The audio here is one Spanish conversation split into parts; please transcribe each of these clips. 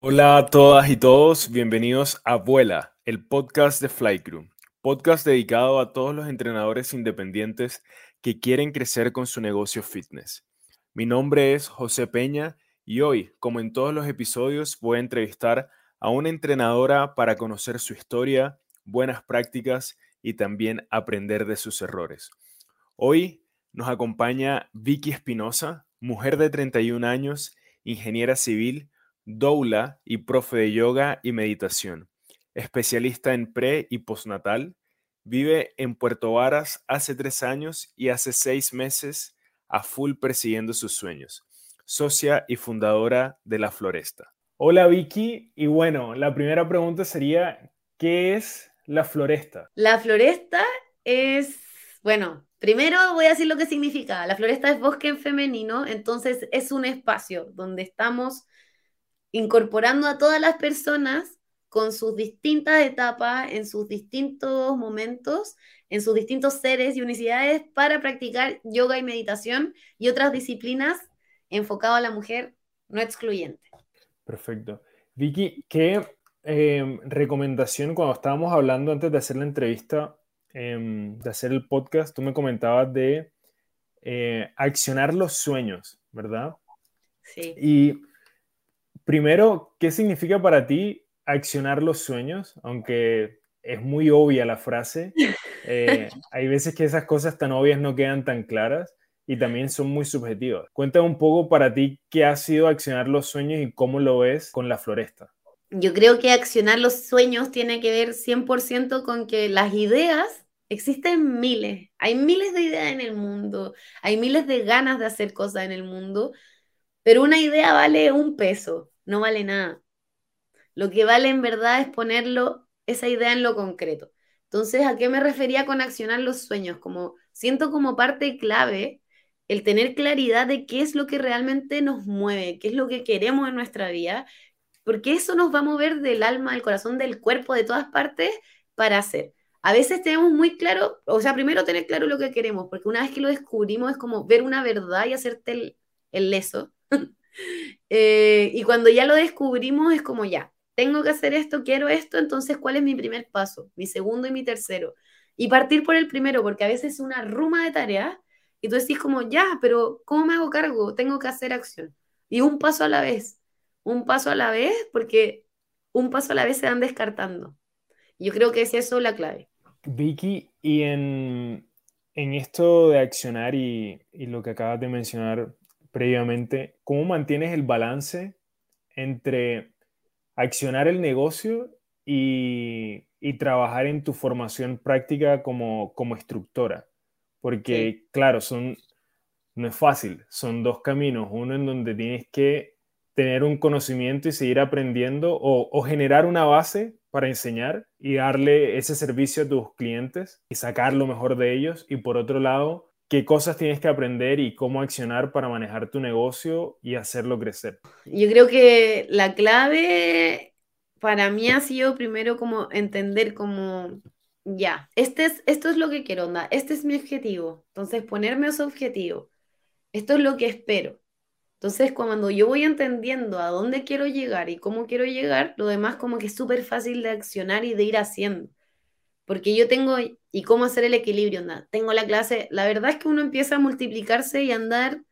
Hola a todas y todos, bienvenidos a Vuela, el podcast de Flycrew, podcast dedicado a todos los entrenadores independientes que quieren crecer con su negocio fitness. Mi nombre es José Peña y hoy, como en todos los episodios, voy a entrevistar a una entrenadora para conocer su historia, buenas prácticas y también aprender de sus errores. Hoy nos acompaña Vicky Espinosa, mujer de 31 años, ingeniera civil, doula y profe de yoga y meditación, especialista en pre y postnatal. Vive en Puerto Varas hace tres años y hace seis meses a full persiguiendo sus sueños. Socia y fundadora de La Floresta. Hola Vicky, y bueno, la primera pregunta sería, ¿qué es La Floresta? La Floresta es, bueno, Primero voy a decir lo que significa. La floresta es bosque en femenino, entonces es un espacio donde estamos incorporando a todas las personas con sus distintas etapas, en sus distintos momentos, en sus distintos seres y unicidades para practicar yoga y meditación y otras disciplinas enfocado a la mujer no excluyente. Perfecto. Vicky, ¿qué eh, recomendación cuando estábamos hablando antes de hacer la entrevista Em, de hacer el podcast, tú me comentabas de eh, accionar los sueños, ¿verdad? Sí. Y primero, ¿qué significa para ti accionar los sueños? Aunque es muy obvia la frase, eh, hay veces que esas cosas tan obvias no quedan tan claras y también son muy subjetivas. Cuéntame un poco para ti qué ha sido accionar los sueños y cómo lo ves con la floresta. Yo creo que accionar los sueños tiene que ver 100% con que las ideas Existen miles, hay miles de ideas en el mundo, hay miles de ganas de hacer cosas en el mundo, pero una idea vale un peso, no vale nada. Lo que vale en verdad es ponerlo, esa idea en lo concreto. Entonces, ¿a qué me refería con accionar los sueños? Como siento como parte clave el tener claridad de qué es lo que realmente nos mueve, qué es lo que queremos en nuestra vida, porque eso nos va a mover del alma, del corazón, del cuerpo, de todas partes para hacer a veces tenemos muy claro, o sea, primero tener claro lo que queremos, porque una vez que lo descubrimos es como ver una verdad y hacerte el, leso. Eh, y cuando ya lo descubrimos es como ya, tengo que hacer esto, quiero esto, entonces ¿cuál es mi primer paso? Mi segundo y mi tercero. Y partir por el primero, porque a veces es una ruma de tareas y tú decís como, ya, pero ¿cómo me hago cargo? Tengo que hacer acción. Y un paso a la vez, un paso a la vez, porque un paso a la vez se van descartando. Yo creo que es eso la clave. Vicky, y en, esto de accionar y, lo que acabas de mencionar previamente, ¿cómo mantienes el balance entre accionar el negocio y, trabajar en tu formación práctica como, como instructora? Porque, claro, son, no es fácil, son dos caminos, uno en donde tienes que tener un conocimiento y seguir aprendiendo o, generar una base para enseñar y darle ese servicio a tus clientes y sacar lo mejor de ellos. Y por otro lado, qué cosas tienes que aprender y cómo accionar para manejar tu negocio y hacerlo crecer. Yo creo que la clave para mí ha sido primero como entender como, ya, este es, esto es lo que quiero, onda, este es mi objetivo. Entonces ponerme ese objetivo. Esto es lo que espero. Entonces, cuando yo voy entendiendo a dónde quiero llegar y cómo quiero llegar, lo demás como que es súper fácil de accionar y de ir haciendo. Porque yo tengo, y cómo hacer el equilibrio, tengo la clase, la verdad es que uno empieza a multiplicarse y andar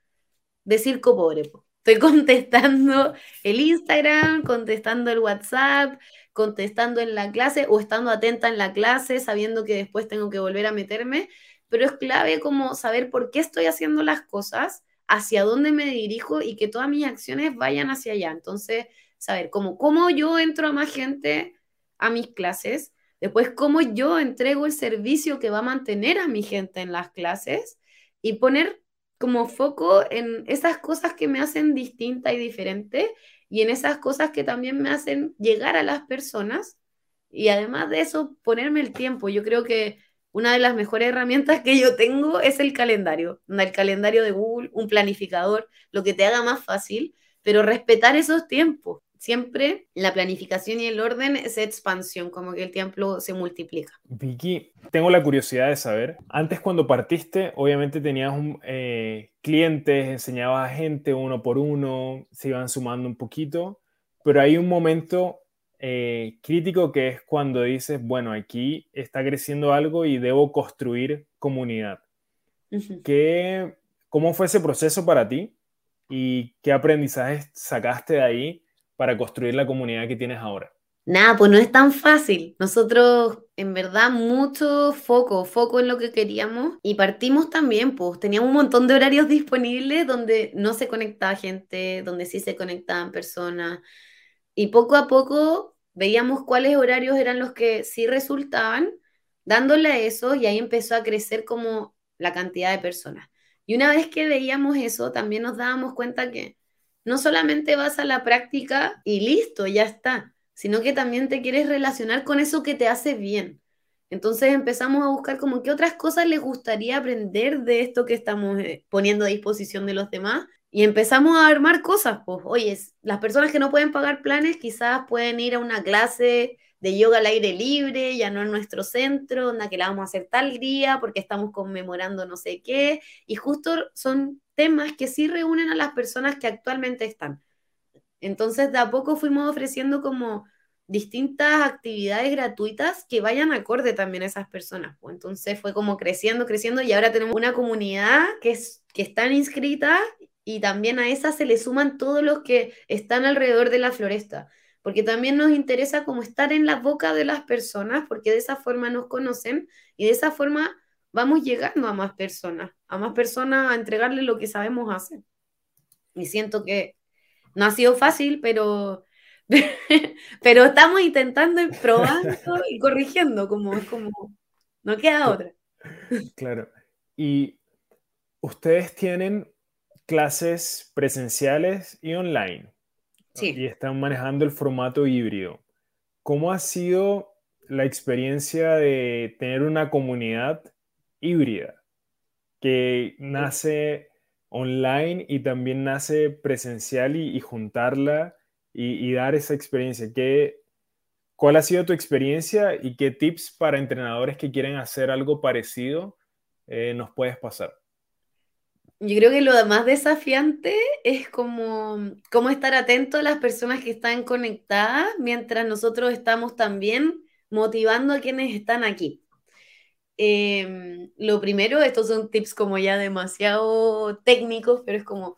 de circo pobre. Estoy contestando el Instagram, contestando el WhatsApp, contestando en la clase o estando atenta en la clase, sabiendo que después tengo que volver a meterme, pero es clave como saber por qué estoy haciendo las cosas hacia dónde me dirijo y que todas mis acciones vayan hacia allá. Entonces, saber cómo, cómo yo entro a más gente a mis clases, después cómo yo entrego el servicio que va a mantener a mi gente en las clases y poner como foco en esas cosas que me hacen distinta y diferente y en esas cosas que también me hacen llegar a las personas y además de eso ponerme el tiempo. Yo creo que una de las mejores herramientas que yo tengo es el calendario, el calendario de Google, un planificador, lo que te haga más fácil, pero respetar esos tiempos. siempre la planificación y el orden es expansión, como que el tiempo se multiplica. Vicky, tengo la curiosidad de saber, antes cuando partiste, obviamente tenías un, eh, clientes, enseñabas a gente uno por uno, se iban sumando un poquito, pero hay un momento eh, crítico que es cuando dices, bueno, aquí está creciendo algo y debo construir comunidad. ¿Qué, ¿Cómo fue ese proceso para ti? ¿Y qué aprendizajes sacaste de ahí para construir la comunidad que tienes ahora? Nada, pues no es tan fácil. Nosotros, en verdad, mucho foco, foco en lo que queríamos y partimos también, pues teníamos un montón de horarios disponibles donde no se conectaba gente, donde sí se conectaban personas y poco a poco veíamos cuáles horarios eran los que sí resultaban, dándole a eso y ahí empezó a crecer como la cantidad de personas. Y una vez que veíamos eso, también nos dábamos cuenta que no solamente vas a la práctica y listo, ya está, sino que también te quieres relacionar con eso que te hace bien. Entonces empezamos a buscar como qué otras cosas les gustaría aprender de esto que estamos eh, poniendo a disposición de los demás y empezamos a armar cosas, pues, oye, las personas que no pueden pagar planes quizás pueden ir a una clase de yoga al aire libre, ya no en nuestro centro, onda que la vamos a hacer tal día porque estamos conmemorando no sé qué, y justo son temas que sí reúnen a las personas que actualmente están. Entonces, de a poco fuimos ofreciendo como distintas actividades gratuitas que vayan acorde también a esas personas. Pues. Entonces fue como creciendo, creciendo y ahora tenemos una comunidad que, es, que están inscritas y también a esa se le suman todos los que están alrededor de la floresta, porque también nos interesa como estar en la boca de las personas, porque de esa forma nos conocen y de esa forma vamos llegando a más personas, a más personas a entregarle lo que sabemos hacer. Y siento que no ha sido fácil, pero, pero estamos intentando y probando y corrigiendo, como es como, no queda otra. Claro. Y ustedes tienen clases presenciales y online. Sí. Y están manejando el formato híbrido. ¿Cómo ha sido la experiencia de tener una comunidad híbrida que nace online y también nace presencial y, juntarla y, dar esa experiencia. ¿Qué, ¿Cuál ha sido tu experiencia y qué tips para entrenadores que quieren hacer algo parecido eh, nos puedes pasar? Yo creo que lo más desafiante es como, como estar atento a las personas que están conectadas mientras nosotros estamos también motivando a quienes están aquí. Em, lo primero, estos son tips como ya demasiado técnicos, pero es como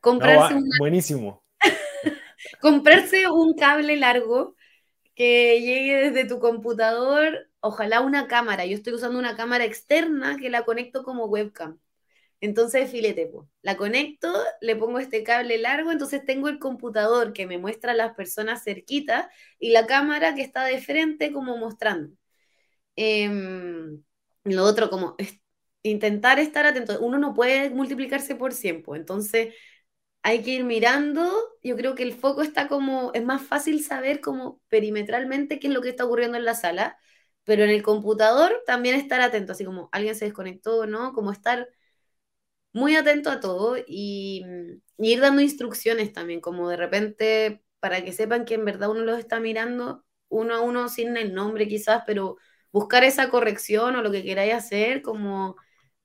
comprarse, buenísimo. comprarse un cable largo que llegue desde tu computador, ojalá una cámara. Yo estoy usando una cámara externa que la conecto como webcam. Entonces, filete, la conecto, le pongo este cable largo, entonces tengo el computador que me muestra a las personas cerquitas y la cámara que está de frente como mostrando. Em, lo otro, como intentar estar atento. Uno no puede multiplicarse por 100, entonces hay que ir mirando. Yo creo que el foco está como, es más fácil saber como perimetralmente qué es lo que está ocurriendo en la sala, pero en el computador también estar atento, así como alguien se desconectó, ¿no? Como estar muy atento a todo y, ir dando instrucciones también, como de repente para que sepan que en verdad uno los está mirando uno a uno sin el nombre quizás, pero buscar esa corrección o lo que queráis hacer, como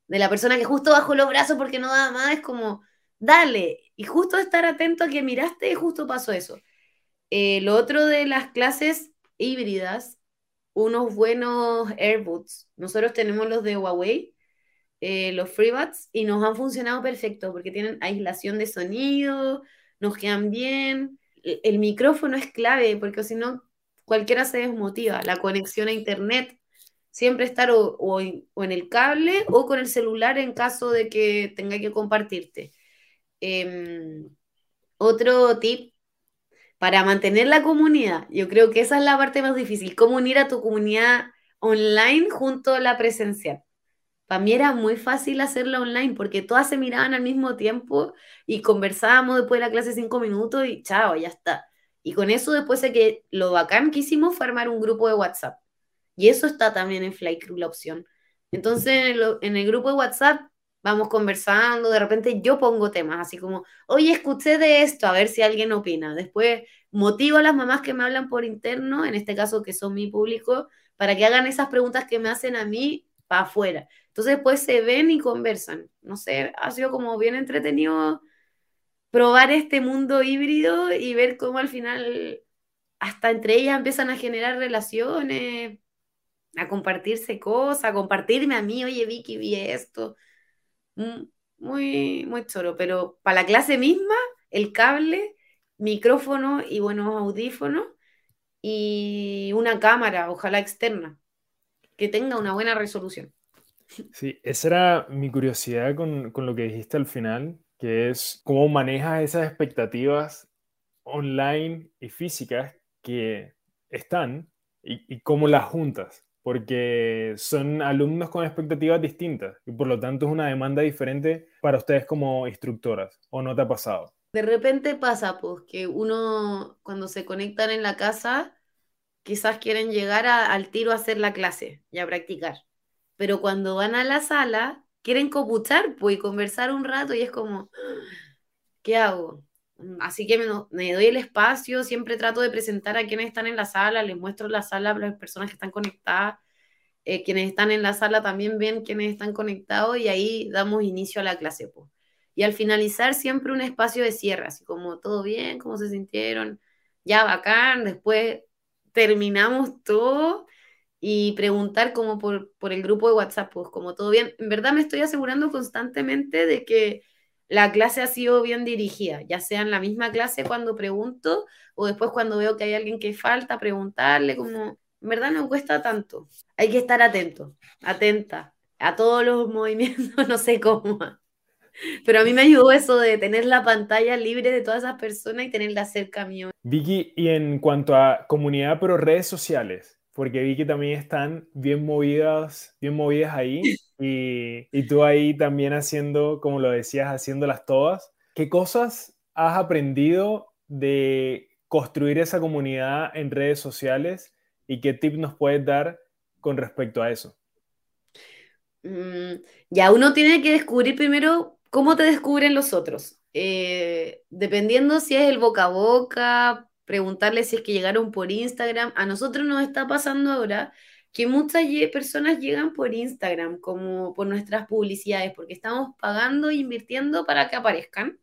de la persona que justo bajó los brazos porque no da más, es como, dale, y justo estar atento a que miraste y justo pasó eso. Eh, lo otro de las clases híbridas, unos buenos AirBoots. Nosotros tenemos los de Huawei, eh, los FreeBuds y nos han funcionado perfecto porque tienen aislación de sonido, nos quedan bien. El, micrófono es clave porque si no, cualquiera se desmotiva. La conexión a internet, siempre estar o, en, el cable o con el celular en caso de que tenga que compartirte. Em, otro tip para mantener la comunidad, yo creo que esa es la parte más difícil, cómo unir a tu comunidad online junto a la presencial. Para mí era muy fácil hacerla online porque todas se miraban al mismo tiempo y conversábamos después de la clase cinco minutos y chao, ya está. Y con eso después de que lo bacán que hicimos fue armar un grupo de WhatsApp. Y eso está también en Flycrew, la opción. Entonces en el, en el grupo de WhatsApp vamos conversando, de repente yo pongo temas, así como, oye, escuché de esto, a ver si alguien opina. Después motivo a las mamás que me hablan por interno, en este caso que son mi público, para que hagan esas preguntas que me hacen a mí para afuera. Entonces después se ven y conversan. No sé, ha sido como bien entretenido probar este mundo híbrido y ver cómo al final hasta entre ellas empiezan a generar relaciones, a compartirse cosas, a compartirme a mí, oye Vicky, vi esto. Mm, muy, muy choro, pero para la clase misma, el cable, micrófono y buenos audífonos y una cámara, ojalá externa, que tenga una buena resolución. Sí, esa era mi curiosidad con, con lo que dijiste al final, que es cómo manejas esas expectativas online y físicas que están y, cómo las juntas, porque son alumnos con expectativas distintas y por lo tanto es una demanda diferente para ustedes como instructoras, ¿o no te ha pasado? De repente pasa, pues, que uno cuando se conectan en la casa, quizás quieren llegar al tiro a hacer la clase y a practicar, pero cuando van a la sala, quieren copuchar, pues, y conversar un rato y es como, ¿qué hago? Así que me, doy el espacio, siempre trato de presentar a quienes están en la sala, les muestro la sala a las personas que están conectadas, eh, quienes están en la sala también ven quienes están conectados y ahí damos inicio a la clase. Pues. Y al finalizar siempre un espacio de cierre, así como todo bien, cómo se sintieron, ya bacán, después terminamos todo y preguntar como por, por el grupo de WhatsApp, pues como todo bien. En verdad me estoy asegurando constantemente de que la clase ha sido bien dirigida, ya sea en la misma clase cuando pregunto o después cuando veo que hay alguien que falta, preguntarle, como, en verdad no cuesta tanto. Hay que estar atento, atenta a todos los movimientos, no sé cómo. Pero a mí me ayudó eso de tener la pantalla libre de todas esas personas y tenerla cerca mío. Vicky, y en cuanto a comunidad, pero redes sociales, porque vi que también están bien movidas, bien movidas ahí y, y tú ahí también haciendo, como lo decías, haciéndolas todas. ¿Qué cosas has aprendido de construir esa comunidad en redes sociales y qué tip nos puedes dar con respecto a eso? Mm, ya uno tiene que descubrir primero cómo te descubren los otros. Eh, dependiendo si es el boca a boca, preguntarle si es que llegaron por Instagram. A nosotros nos está pasando ahora que muchas personas llegan por Instagram, como por nuestras publicidades, porque estamos pagando e invirtiendo para que aparezcan.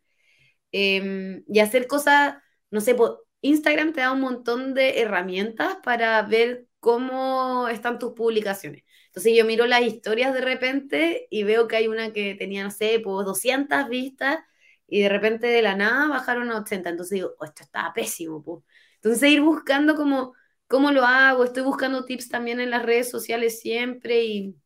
Em, y hacer cosas, no sé, Instagram te da un montón de herramientas para ver cómo están tus publicaciones. Entonces yo miro las historias de repente y veo que hay una que tenía, no sé, pues 200 vistas y de repente de la nada bajaron a 80. Entonces digo, oh, esto está pésimo. pues Entonces ir buscando como, cómo lo hago, estoy buscando tips también en las redes sociales siempre y,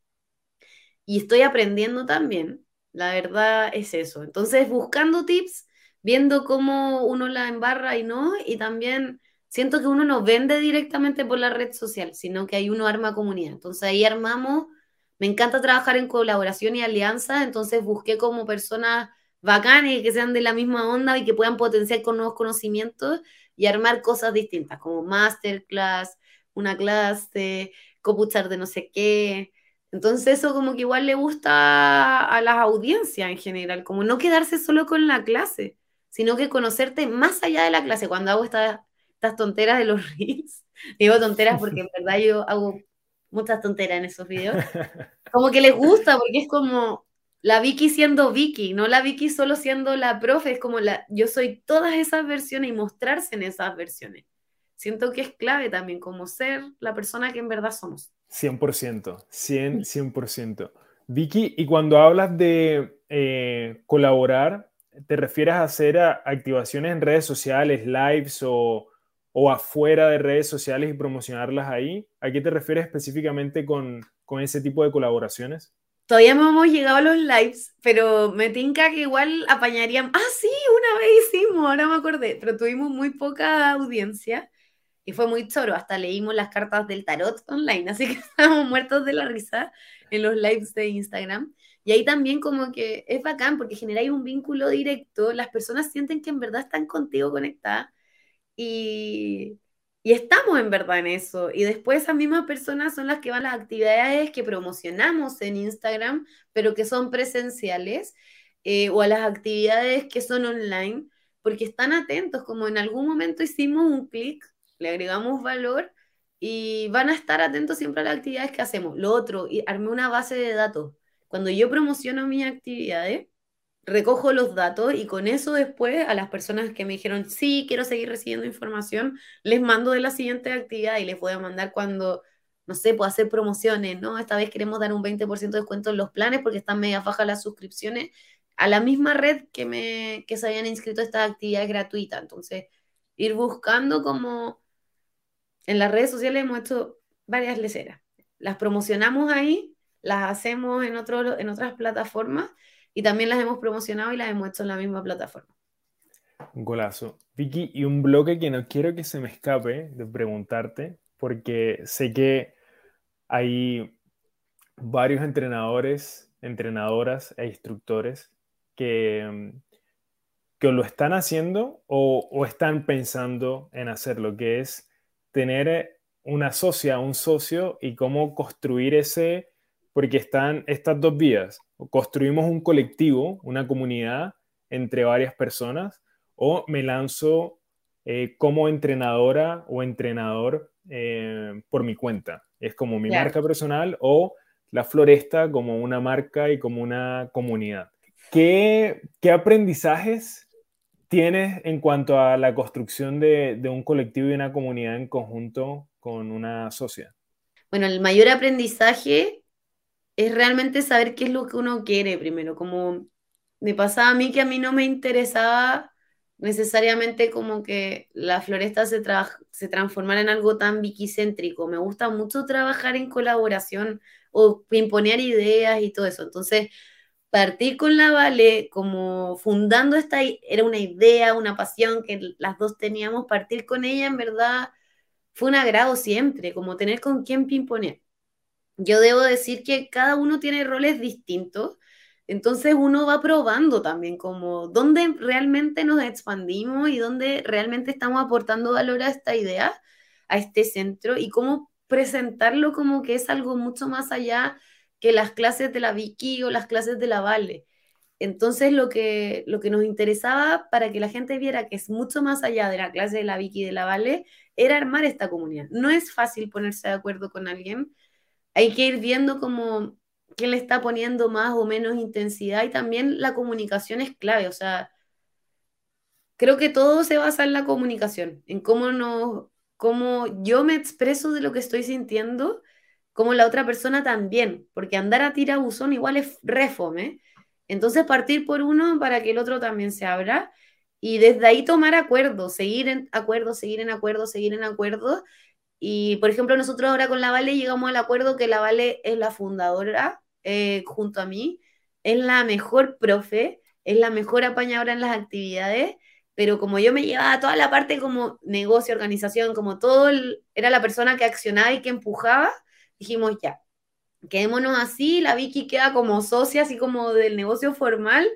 y estoy aprendiendo también. La verdad es eso. Entonces buscando tips, viendo cómo uno la embarra y no, y también siento que uno no vende directamente por la red social, sino que hay uno arma comunidad. Entonces ahí armamos, me encanta trabajar en colaboración y alianza, entonces busqué como personas bacanes, que sean de la misma onda y que puedan potenciar con nuevos conocimientos y armar cosas distintas, como masterclass, una clase, copuchar de no sé qué. Entonces eso como que igual le gusta a las audiencias en general, como no quedarse solo con la clase, sino que conocerte más allá de la clase. Cuando hago estas, estas tonteras de los reels, digo tonteras porque en verdad yo hago muchas tonteras en esos videos, como que les gusta porque es como, la Vicky siendo Vicky, no la Vicky solo siendo la profe, es como la, yo soy todas esas versiones y mostrarse en esas versiones. Siento que es clave también, como ser la persona que en verdad somos. 100%, 100, 100%. Vicky, y cuando hablas de eh, colaborar, ¿te refieres a hacer activaciones en redes sociales, lives o, o, afuera de redes sociales y promocionarlas ahí? ¿A qué te refieres específicamente con, con ese tipo de colaboraciones? Todavía no hemos llegado a los lives, pero me tinca que igual apañaríamos. Ah, sí, una vez hicimos, ahora me acordé, pero tuvimos muy poca audiencia y fue muy choro. Hasta leímos las cartas del tarot online, así que estábamos muertos de la risa en los lives de Instagram. Y ahí también como que es bacán porque generáis un vínculo directo, las personas sienten que en verdad están contigo conectadas y, y estamos en verdad en eso. Y después esas mismas personas son las que van a las actividades que promocionamos en Instagram, pero que son presenciales, eh, o a las actividades que son online. porque están atentos, como en algún momento hicimos un clic, le agregamos valor y van a estar atentos siempre a las actividades que hacemos. Lo otro, y armé una base de datos. Cuando yo promociono mis actividades, recojo los datos y con eso después a las personas que me dijeron, sí, quiero seguir recibiendo información, les mando de la siguiente actividad y les voy a mandar cuando, no sé, puedo hacer promociones, ¿no? Esta vez queremos dar un 20% de descuento en los planes porque están media bajas las suscripciones a la misma red que, me, que se habían inscrito a estas actividades gratuitas. Entonces, ir buscando como en las redes sociales hemos hecho varias leceras. Las promocionamos ahí, las hacemos en, otro, en otras plataformas y también las hemos promocionado y las hemos hecho en la misma plataforma. Un golazo. Vicky, y un bloque que no quiero que se me escape de preguntarte, porque sé que hay varios entrenadores, entrenadoras e instructores que, que lo están haciendo o, o están pensando en hacerlo, que es tener una socia, un socio y cómo construir ese, porque están estas dos vías, construimos un colectivo, una comunidad entre varias personas, o me lanzo eh, como entrenadora o entrenador eh, por mi cuenta. Es como mi marca personal o la floresta como una marca y como una comunidad. ¿Qué, qué aprendizajes tienes en cuanto a la construcción de, de un colectivo y una comunidad en conjunto con una socia? Bueno, el mayor aprendizaje es realmente saber qué es lo que uno quiere primero, como me pasaba a mí que a mí no me interesaba necesariamente como que la floresta se, se transformara en algo tan wikicéntrico. Me gusta mucho trabajar en colaboración o imponer ideas y todo eso. Entonces, partir con la Vale como fundando esta, era una idea, una pasión que las dos teníamos, partir con ella en verdad fue un agrado siempre, como tener con quién imponer yo debo decir que cada uno tiene roles distintos, entonces uno va probando también como dónde realmente nos expandimos y dónde realmente estamos aportando valor a esta idea, a este centro y cómo presentarlo como que es algo mucho más allá que las clases de la Vicky o las clases de la Vale. Entonces lo que, lo que nos interesaba para que la gente viera que es mucho más allá de la clase de la Vicky y de la Vale era armar esta comunidad. No es fácil ponerse de acuerdo con alguien hay que ir viendo cómo quién le está poniendo más o menos intensidad y también la comunicación es clave, o sea, creo que todo se basa en la comunicación, en cómo no, cómo yo me expreso de lo que estoy sintiendo, como la otra persona también, porque andar a tira buzón igual es refome. Entonces partir por uno para que el otro también se abra y desde ahí tomar acuerdos, seguir en acuerdos, seguir en acuerdos, seguir en acuerdos y, por ejemplo, nosotros ahora con la Vale llegamos al acuerdo que la Vale es la fundadora eh, junto a mí, es la mejor profe, es la mejor apañadora en las actividades, pero como yo me llevaba toda la parte como negocio, organización, como todo, era la persona que accionaba y que empujaba, dijimos ya, quedémonos así, la Vicky queda como socia, así como del negocio formal,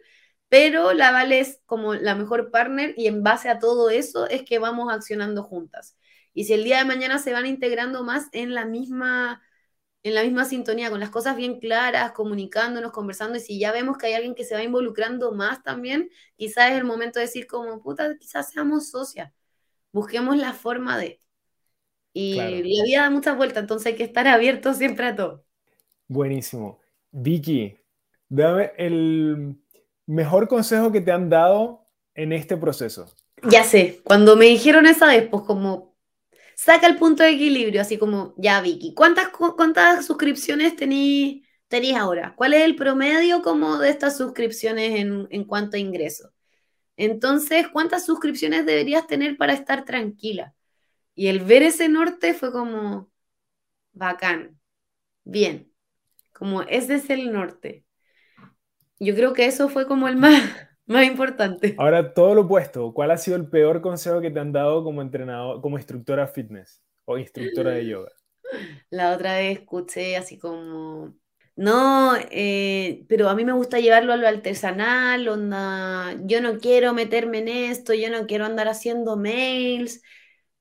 pero la Vale es como la mejor partner y en base a todo eso es que vamos accionando juntas. Y si el día de mañana se van integrando más en la misma, en la misma sintonía, con las cosas bien claras, comunicándonos, conversando, y si ya vemos que hay alguien que se va involucrando más también, quizás es el momento de decir como, puta, quizás seamos socias, busquemos la forma de... Y la vida da muchas vueltas, entonces hay que estar abiertos siempre a todo. Buenísimo. Vicky, dame el mejor consejo que te han dado en este proceso. Ya sé, cuando me dijeron esa vez, pues como saca el punto de equilibrio, así como, ya Vicky, ¿cuántas, cuántas suscripciones tenéis ahora? ¿Cuál es el promedio como de estas suscripciones en, en cuanto a ingresos? Entonces, ¿cuántas suscripciones deberías tener para estar tranquila? Y el ver ese norte fue como, bacán, bien, como ese es el norte. Yo creo que eso fue como el más, más importante. Ahora, todo lo opuesto. ¿Cuál ha sido el peor consejo que te han dado como entrenador, como instructora fitness o instructora de yoga? La otra vez escuché así como, no, eh, pero a mí me gusta llevarlo a lo artesanal, onda, yo no quiero meterme en esto, yo no quiero andar haciendo mails,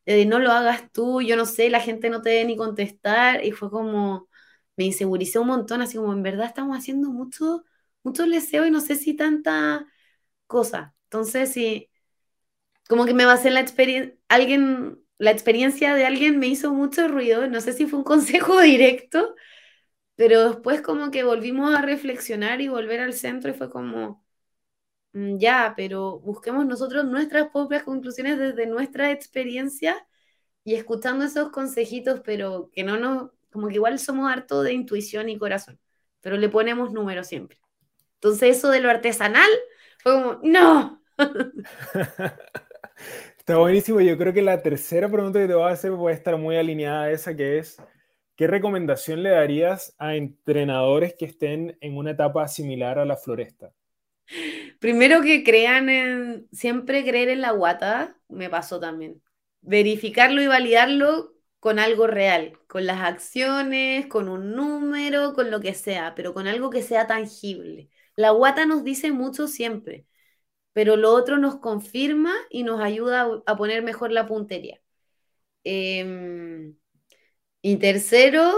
eh, no lo hagas tú, yo no sé, la gente no te debe ni contestar, y fue como, me inseguricé un montón, así como, en verdad estamos haciendo mucho, mucho leseo y no sé si tanta cosa. Entonces, si, como que me basé en la experiencia, alguien, la experiencia de alguien me hizo mucho ruido, no sé si fue un consejo directo, pero después como que volvimos a reflexionar y volver al centro y fue como, mm, ya, pero busquemos nosotros nuestras propias conclusiones desde nuestra experiencia y escuchando esos consejitos, pero que no nos, como que igual somos harto de intuición y corazón, pero le ponemos números siempre. Entonces eso de lo artesanal fue como, no. Está buenísimo. Yo creo que la tercera pregunta que te voy a hacer puede estar muy alineada a esa, que es, ¿qué recomendación le darías a entrenadores que estén en una etapa similar a la floresta? Primero que crean en, siempre creer en la guata, me pasó también. Verificarlo y validarlo con algo real, con las acciones, con un número, con lo que sea, pero con algo que sea tangible. La guata nos dice mucho siempre, pero lo otro nos confirma y nos ayuda a poner mejor la puntería. Em, y tercero,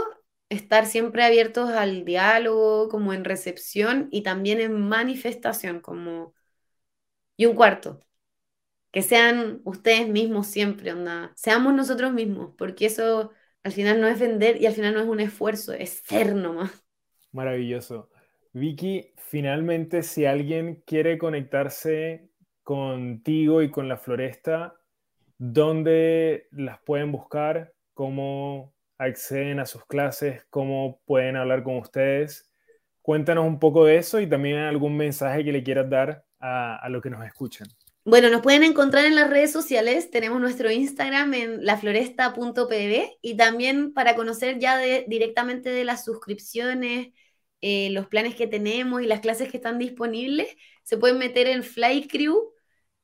estar siempre abiertos al diálogo, como en recepción y también en manifestación, como... Y un cuarto, que sean ustedes mismos siempre. Seamos nosotros mismos, porque eso al final no es vender y al final no es un esfuerzo, es ser nomás. Maravilloso. Vicky, finalmente, si alguien quiere conectarse contigo y con la floresta, ¿dónde las pueden buscar? ¿Cómo acceden a sus clases? ¿Cómo pueden hablar con ustedes? Cuéntanos un poco de eso y también algún mensaje que le quieras dar a, los que nos escuchan. Bueno, nos pueden encontrar en las redes sociales. Tenemos nuestro Instagram en lafloresta.pb y también para conocer ya directamente de las suscripciones, eh, los planes que tenemos y las clases que están disponibles, se pueden meter en Flycrew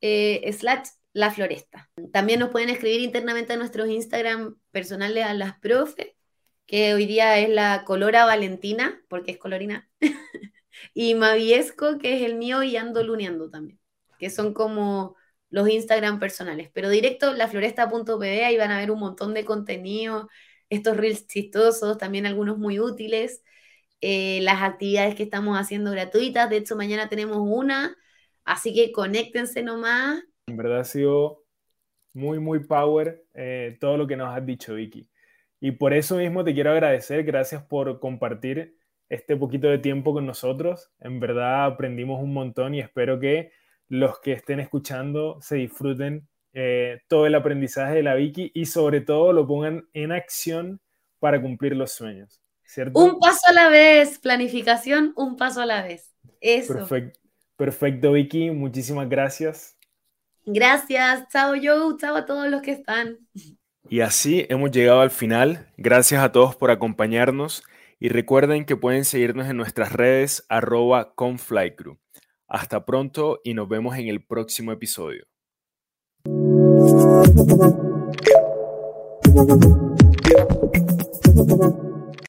eh, slash la floresta. También nos pueden escribir internamente a nuestros Instagram personales a las profe, que hoy día es la Colora Valentina, porque es colorina, y Maviesco, que es el mío, y ando luneando también, que son como los Instagram personales. Pero directo, lafloresta.pb, ahí van a ver un montón de contenido, estos reels chistosos, también algunos muy útiles. Eh, las actividades que estamos haciendo gratuitas. De hecho, mañana tenemos una, así que conéctense nomás. En verdad ha sido muy, muy power eh, todo lo que nos has dicho, Vicky. Y por eso mismo te quiero agradecer, gracias por compartir este poquito de tiempo con nosotros. En verdad aprendimos un montón y espero que los que estén escuchando se disfruten eh, todo el aprendizaje de la Vicky y sobre todo lo pongan en acción para cumplir los sueños. Un paso a la vez, planificación, un paso a la vez. Eso. Perfecto, perfecto Vicky, muchísimas gracias. Gracias, chao Joe, chao a todos los que están. Y así hemos llegado al final. Gracias a todos por acompañarnos y recuerden que pueden seguirnos en nuestras redes arroba conflycrew. Hasta pronto y nos vemos en el próximo episodio.